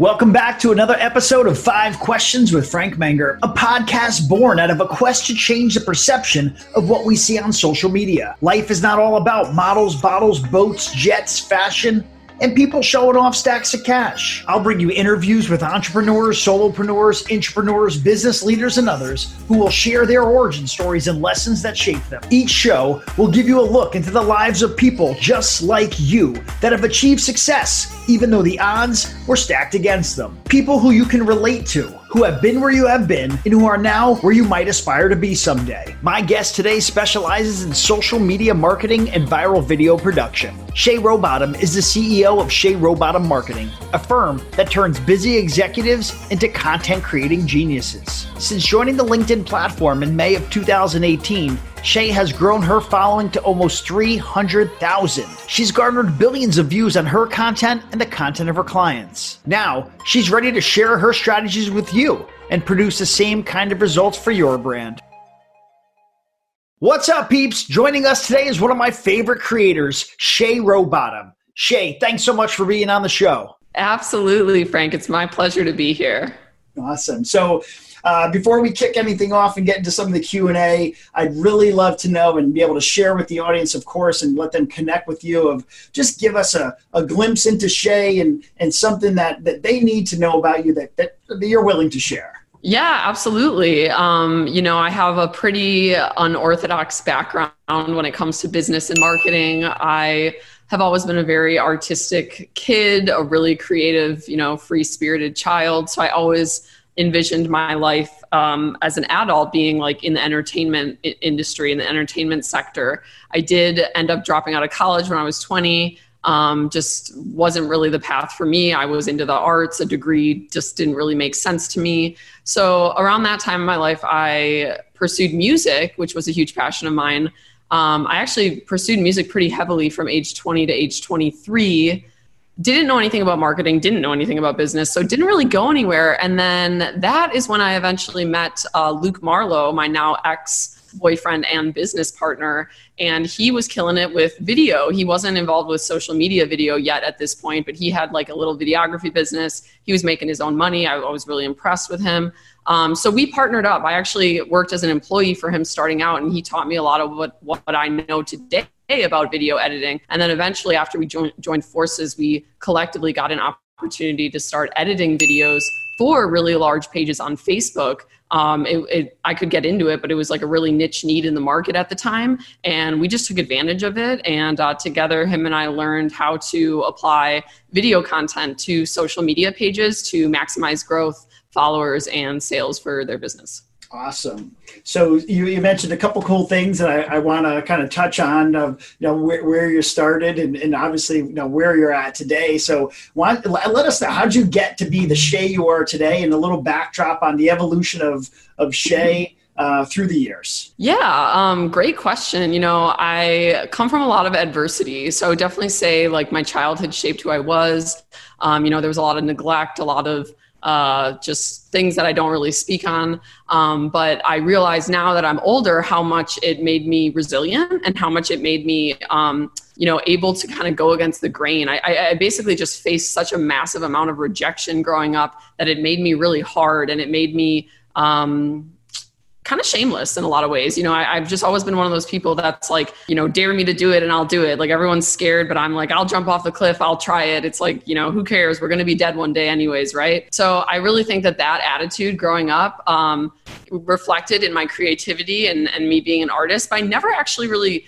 Welcome back to another episode of Five Questions with Frank Menger, a podcast born out of a quest to change the perception of what we see on social media. Life is not all about models, bottles, boats, jets, fashion and people showing off stacks of cash. I'll bring you interviews with entrepreneurs, solopreneurs, entrepreneurs, business leaders, and others who will share their origin stories and lessons that shape them. Each show will give you a look into the lives of people just like you that have achieved success, even though the odds were stacked against them. People who you can relate to who have been where you have been and who are now where you might aspire to be someday. My guest today specializes in social media marketing and viral video production. Shay Rowbottom is the CEO of Shay Rowbottom Marketing, a firm that turns busy executives into content creating geniuses. Since joining the LinkedIn platform in May of 2018, Shay has grown her following to almost 300,000. She's garnered billions of views on her content and the content of her clients. Now, she's ready to share her strategies with you and produce the same kind of results for your brand. What's up, peeps? Joining us today is one of my favorite creators, Shay Rowbottom. Shay, thanks so much for being on the show. Absolutely, Frank. It's my pleasure to be here. Awesome. So, uh, before we kick anything off and get into some of the q&a i'd really love to know and be able to share with the audience of course and let them connect with you of just give us a, a glimpse into shay and, and something that, that they need to know about you that, that, that you're willing to share yeah, absolutely. Um, you know, I have a pretty unorthodox background when it comes to business and marketing. I have always been a very artistic kid, a really creative, you know, free spirited child. So I always envisioned my life um, as an adult being like in the entertainment industry in the entertainment sector. I did end up dropping out of college when i was 20 um, just wasn't really the path for me. I was into the arts a degree just didn't really make sense to me. So around that time in my life i pursued music which was a huge passion of mine. Um, i actually pursued music pretty heavily from age 20 to age 23 didn't know anything about marketing, didn't know anything about business, so didn't really go anywhere. And then that is when I eventually met uh, Luke Marlowe, my now ex boyfriend and business partner, and he was killing it with video. He wasn't involved with social media video yet at this point, but he had like a little videography business. He was making his own money. I was really impressed with him. Um, so we partnered up. I actually worked as an employee for him starting out, and he taught me a lot of what, what I know today about video editing. And then eventually, after we joined, joined forces, we collectively got an opportunity to start editing videos for really large pages on Facebook. Um, it, it, I could get into it, but it was like a really niche need in the market at the time. And we just took advantage of it. And uh, together, him and I learned how to apply video content to social media pages to maximize growth, followers, and sales for their business. Awesome. So you, you mentioned a couple cool things that I, I want to kind of touch on of you know where, where you started and, and obviously you know where you're at today. So want, let us know how'd you get to be the Shay you are today and a little backdrop on the evolution of of Shay uh, through the years? Yeah, um, great question. You know, I come from a lot of adversity. So definitely say like my childhood shaped who I was. Um, you know, there was a lot of neglect, a lot of uh, just things that I don't really speak on. Um, but I realize now that I'm older how much it made me resilient and how much it made me, um, you know, able to kind of go against the grain. I, I, basically just faced such a massive amount of rejection growing up that it made me really hard and it made me. Um, kind of shameless in a lot of ways. You know, I, have just always been one of those people that's like, you know, dare me to do it and I'll do it. Like everyone's scared, but I'm like, I'll jump off the cliff, I'll try it. It's like, you know, who cares? We're going to be dead one day, anyways, right? So I really think that that attitude growing up um, reflected in my creativity and, and me being an artist, but I never actually really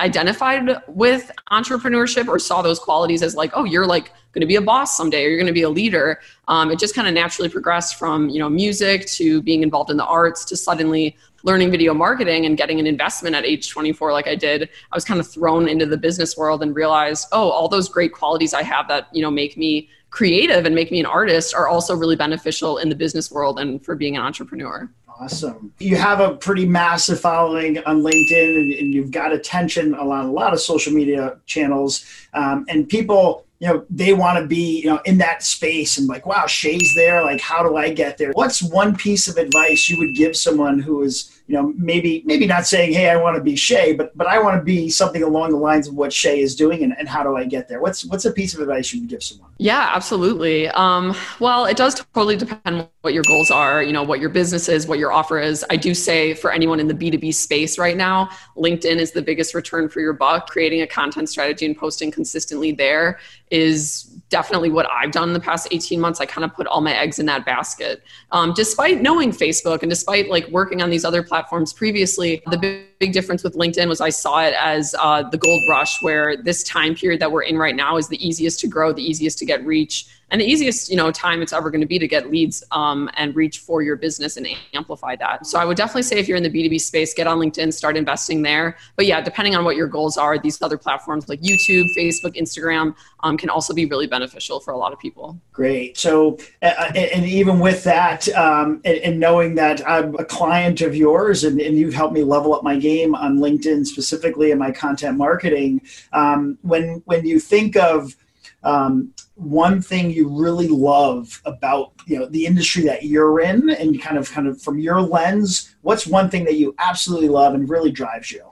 identified with entrepreneurship or saw those qualities as like, oh, you're like going to be a boss someday or you're going to be a leader. Um, it just kind of naturally progressed from you know music to being involved in the arts to suddenly learning video marketing and getting an investment at age 24 like I did. I was kind of thrown into the business world and realized, oh, all those great qualities I have that you know make me creative and make me an artist are also really beneficial in the business world and for being an entrepreneur. Awesome. You have a pretty massive following on LinkedIn and, and you've got attention on a lot of social media channels. Um, and people, you know they want to be you know in that space and like wow shay's there like how do i get there what's one piece of advice you would give someone who is you know maybe maybe not saying hey i want to be shay but but i want to be something along the lines of what shay is doing and, and how do i get there? What's what's a piece of advice you would give someone? Yeah absolutely. Um, well it does totally depend what your goals are you know what your business is what your offer is. I do say for anyone in the b2b space right now linkedin is the biggest return for your buck. Creating a content strategy and posting consistently there is definitely what I've done in the past 18 months. I kind of put all my eggs in that basket. Um, despite knowing Facebook and despite like working on these other platforms previously, the big, difference with LinkedIn was I saw it as uh, the gold rush, where this time period that we're in right now is the easiest to grow, the easiest to get reach and the easiest you know time it's ever going to be to get leads um, and reach for your business and amplify that. So i would definitely say if you're in the b2b space get on linkedin start investing there. But yeah depending on what your goals are these other platforms like youtube facebook instagram um, can also be really beneficial for a lot of people. Great. So uh, and even with that um, and, and, knowing that i'm a client of yours and, and, you've helped me level up my game on linkedin specifically in my content marketing um, when when you think of um, one thing you really love about you know the industry that you're in and kind of kind of from your lens what's one thing that you absolutely love and really drives you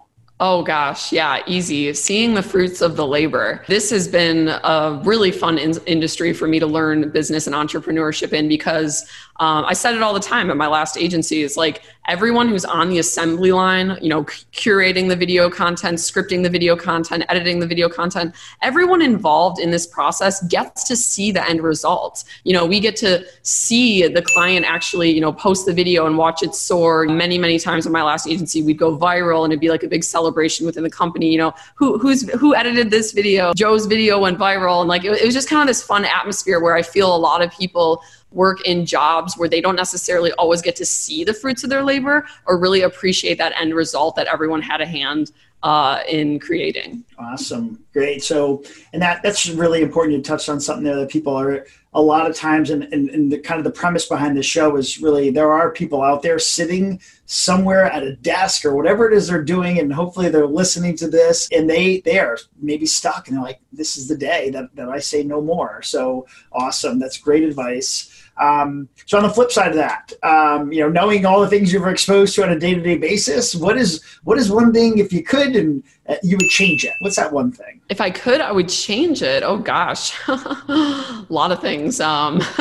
Oh gosh, yeah, easy. Seeing the fruits of the labor. This has been a really fun in- industry for me to learn business and entrepreneurship in because um, I said it all the time at my last agency. It's like everyone who's on the assembly line, you know, curating the video content, scripting the video content, editing the video content, everyone involved in this process gets to see the end result. You know, we get to see the client actually, you know, post the video and watch it soar. Many, many times in my last agency, we'd go viral and it'd be like a big celebration within the company. You know, who who's who edited this video? Joe's video went viral, and like it, it was just kind of this fun atmosphere where I feel a lot of people work in jobs where they don't necessarily always get to see the fruits of their labor or really appreciate that end result that everyone had a hand uh, in creating. Awesome, great. So, and that that's really important. You touched on something there that people are a lot of times, and, and, and the kind of the premise behind the show is really there are people out there sitting somewhere at a desk or whatever it is they're doing, and hopefully they're listening to this, and they they are maybe stuck, and they're like, "This is the day that that I say no more." So awesome, that's great advice. Um, so on the flip side of that, um, you know, knowing all the things you're exposed to on a day-to-day basis, what is what is one thing if you could and uh, you would change it? What's that one thing? If I could, I would change it. Oh gosh, a lot of things. Um,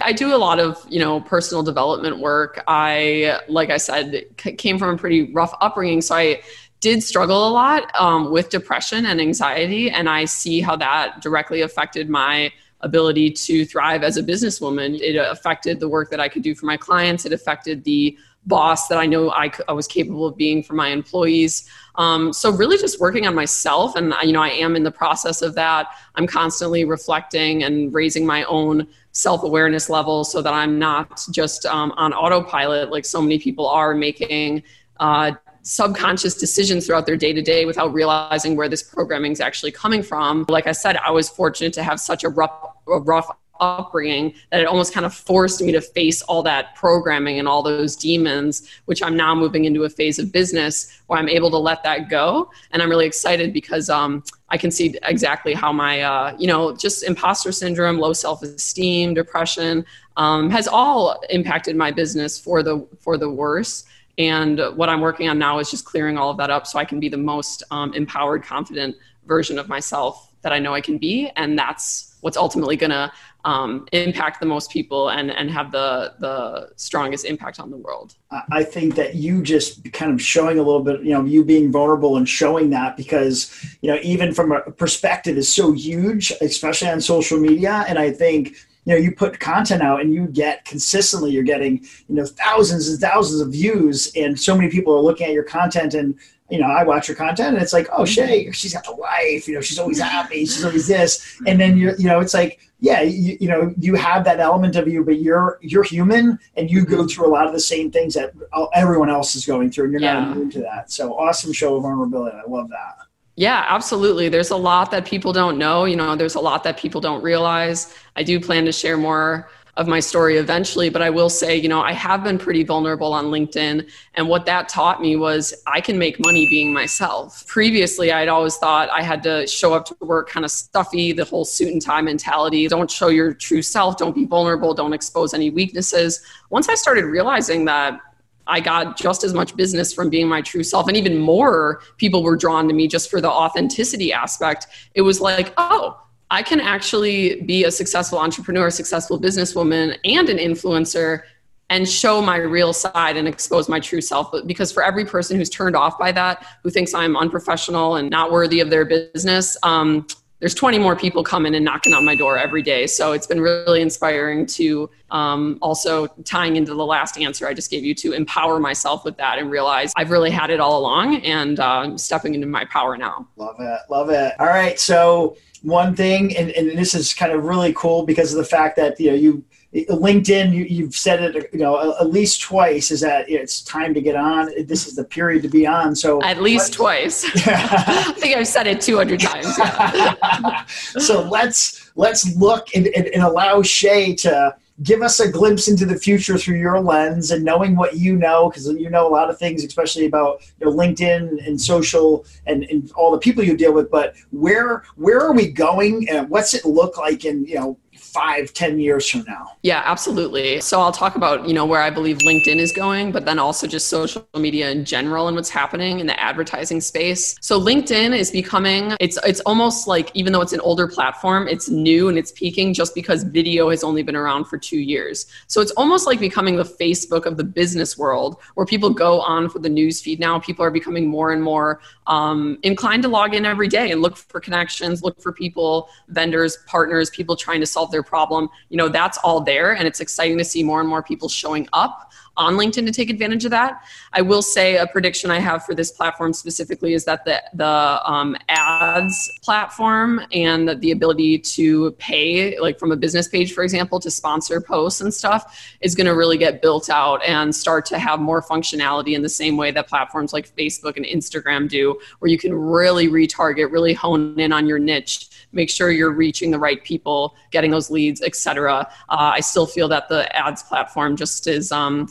I do a lot of you know personal development work. I, like I said, came from a pretty rough upbringing, so I did struggle a lot um, with depression and anxiety, and I see how that directly affected my ability to thrive as a businesswoman. It affected the work that I could do for my clients. It affected the boss that I know I, I was capable of being for my employees. Um, so really just working on myself. And, you know, I am in the process of that. I'm constantly reflecting and raising my own self-awareness level so that I'm not just um, on autopilot like so many people are making uh, subconscious decisions throughout their day to day without realizing where this programming is actually coming from. Like I said, I was fortunate to have such a rough, a rough upbringing that it almost kind of forced me to face all that programming and all those demons, which I'm now moving into a phase of business where I'm able to let that go. And I'm really excited because um, I can see exactly how my, uh, you know, just imposter syndrome, low self-esteem, depression um, has all impacted my business for the for the worse. And what I'm working on now is just clearing all of that up so I can be the most um, empowered, confident version of myself that I know I can be. And that's what's ultimately going to um, impact the most people and, and have the, the strongest impact on the world. I think that you just kind of showing a little bit, you know, you being vulnerable and showing that because, you know, even from a perspective is so huge, especially on social media. And I think, you know you put content out and you get consistently you're getting you know thousands and thousands of views and so many people are looking at your content and you know i watch your content and it's like oh shay mm-hmm. she's got the life you know she's always mm-hmm. happy she's always this. And then you're you know it's like yeah you, you know you have that element of you but you're you're human and you go mm-hmm. through a lot of the same things that everyone else is going through and you're yeah. not immune to that. So awesome show of vulnerability. I love that yeah, absolutely. There's a lot that people don't know. You know, there's a lot that people don't realize. I do plan to share more of my story eventually. But I will say, you know, I have been pretty vulnerable on LinkedIn. And what that taught me was I can make money being myself. Previously, I'd always thought I had to show up to work kind of stuffy, the whole suit and tie mentality. Don't show your true self, don't be vulnerable, don't expose any weaknesses. Once I started realizing that I got just as much business from being my true self, and even more people were drawn to me just for the authenticity aspect. It was like, oh, I can actually be a successful entrepreneur, successful businesswoman, and an influencer and show my real side and expose my true self. But because for every person who's turned off by that, who thinks I'm unprofessional and not worthy of their business, um, there's 20 more people coming and knocking on my door every day. So it's been really inspiring to um, also tying into the last answer I just gave you to empower myself with that and realize I've really had it all along and uh, stepping into my power now. Love it. Love it. All right. So one thing, and, and this is kind of really cool because of the fact that, you know, you, LinkedIn, you, have said it, you know, at least twice is that it's time to get on. This is the period to be on. So at least twice. I think I've said it 200 times. Yeah. so let's let's look and, and, and allow Shay to give us a glimpse into the future through your lens and knowing what you know because you know a lot of things especially about you know, linkedin and social and, and all the people you deal with but where where are we going and what's it look like in you know five, ten years from now? Yeah, absolutely. So I'll talk about, you know, where I believe LinkedIn is going, but then also just social media in general and what's happening in the advertising space. So LinkedIn is becoming, it's it's almost like even though it's an older platform, it's new and it's peaking just because video has only been around for two years. So it's almost like becoming the Facebook of the business world where people go on for the news feed now. People are becoming more and more um, inclined to log in every day and look for connections, look for people, vendors, partners, people trying to solve their problem. You know, that's all there. And it's exciting to see more and more people showing up on LinkedIn to take advantage of that. I will say a prediction I have for this platform specifically is that the the um, ads platform and the ability to pay, like from a business page, for example, to sponsor posts and stuff, is going to really get built out and start to have more functionality in the same way that platforms like Facebook and Instagram do, where you can really retarget, really hone in on your niche make sure you're reaching the right people, getting those leads, etc. Uh, I still feel that the ads platform just is. Um,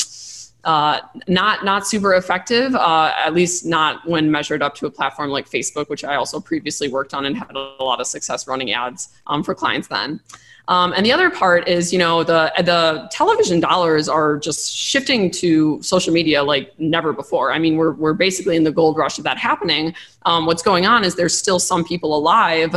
uh, not not super effective, uh, at least not when measured up to a platform like Facebook, which I also previously worked on and had a lot of success running ads um, for clients then. Um, and the other part is, you know, the the television dollars are just shifting to social media like never before. I mean, we're we're basically in the gold rush of that happening. Um, what's going on is there's still some people alive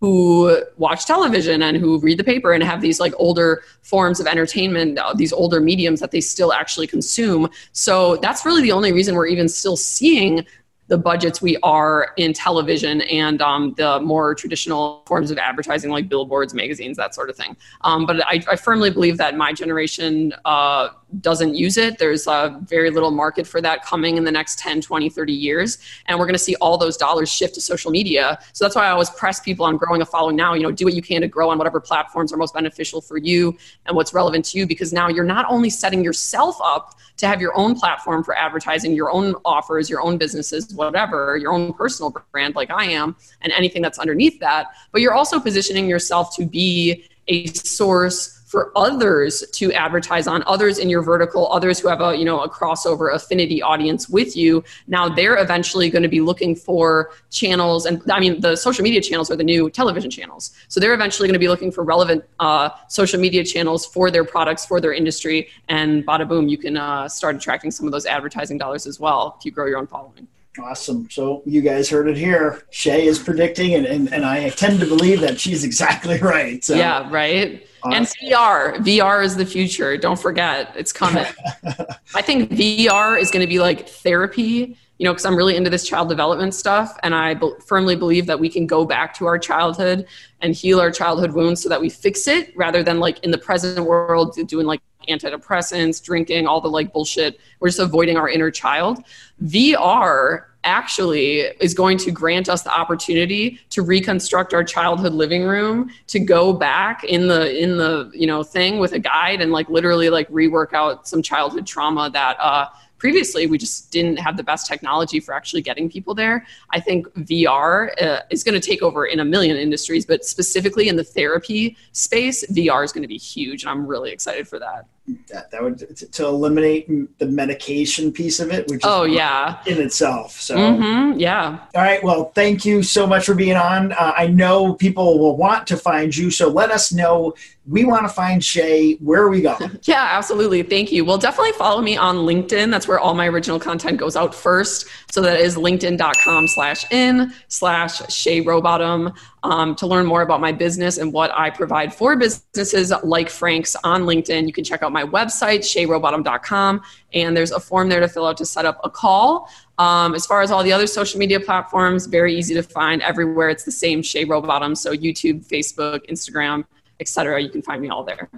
who watch television and who read the paper and have these like older forms of entertainment, uh, these older mediums that they still actually consume. So that's really the only reason we're even still seeing the budgets we are in television and um, the more traditional forms of advertising like billboards, magazines, that sort of thing. Um, but I, I, firmly believe that my generation uh, doesn't use it. There's a very little market for that coming in the next 10, 20, 30 years. And we're going to see all those dollars shift to social media. So that's why I always press people on growing a following now. You know, do what you can to grow on whatever platforms are most beneficial for you and what's relevant to you because now you're not only setting yourself up to have your own platform for advertising, your own offers, your own businesses, whatever, your own personal brand like I am, and anything that's underneath that. But you're also positioning yourself to be a source for others to advertise on others in your vertical others who have a you know a crossover affinity audience with you now they're eventually going to be looking for channels and i mean the social media channels are the new television channels so they're eventually going to be looking for relevant uh, social media channels for their products for their industry and bada boom you can uh, start attracting some of those advertising dollars as well if you grow your own following Awesome. So you guys heard it here. Shay is predicting, and, and, and I tend to believe that she's exactly right. So. Yeah, right. Awesome. And VR. VR is the future. Don't forget, it's coming. I think VR is going to be like therapy, you know, because I'm really into this child development stuff. And I be- firmly believe that we can go back to our childhood and heal our childhood wounds so that we fix it rather than like in the present world doing like antidepressants, drinking, all the like bullshit. We're just avoiding our inner child. VR actually is going to grant us the opportunity to reconstruct our childhood living room to go back in the in the you know thing with a guide and like literally like rework out some childhood trauma that uh previously we just didn't have the best technology for actually getting people there. I think VR uh, is going to take over in a million industries, but specifically in the therapy space, VR is going to be huge. And I'm really excited for that that that would to eliminate the medication piece of it which oh yeah in itself so mm-hmm, yeah all right well thank you so much for being on uh, i know people will want to find you so let us know we want to find Shay. Where are we going? yeah, absolutely. Thank you. Well, definitely follow me on LinkedIn. That's where all my original content goes out first. So that is linkedin.com slash in slash Shay Rowbottom um, to learn more about my business and what I provide for businesses like Frank's on LinkedIn. You can check out my website, shayrowbottom.com, and there's a form there to fill out to set up a call. Um, as far as all the other social media platforms, very easy to find everywhere. It's the same Shay Rowbottom. So YouTube, Facebook, Instagram, etc. You can find me all there.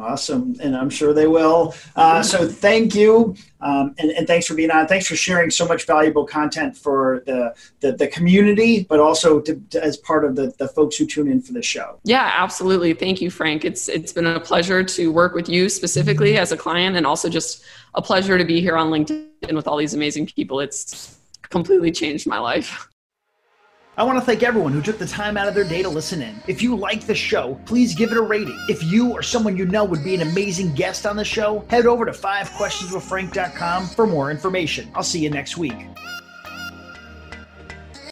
Awesome, and I'm sure they will. Uh, so thank you, um, and, and, thanks for being on. Thanks for sharing so much valuable content for the the, the community, but also to, to, as part of the, the folks who tune in for the show. Yeah, absolutely. Thank you, Frank. It's it's been a pleasure to work with you specifically as a client, and also just a pleasure to be here on LinkedIn with all these amazing people. It's completely changed my life. I want to thank everyone who took the time out of their day to listen in. If you like the show, please give it a rating. If you or someone you know would be an amazing guest on the show, head over to 5questionswithfrank.com for more information. I'll see you next week.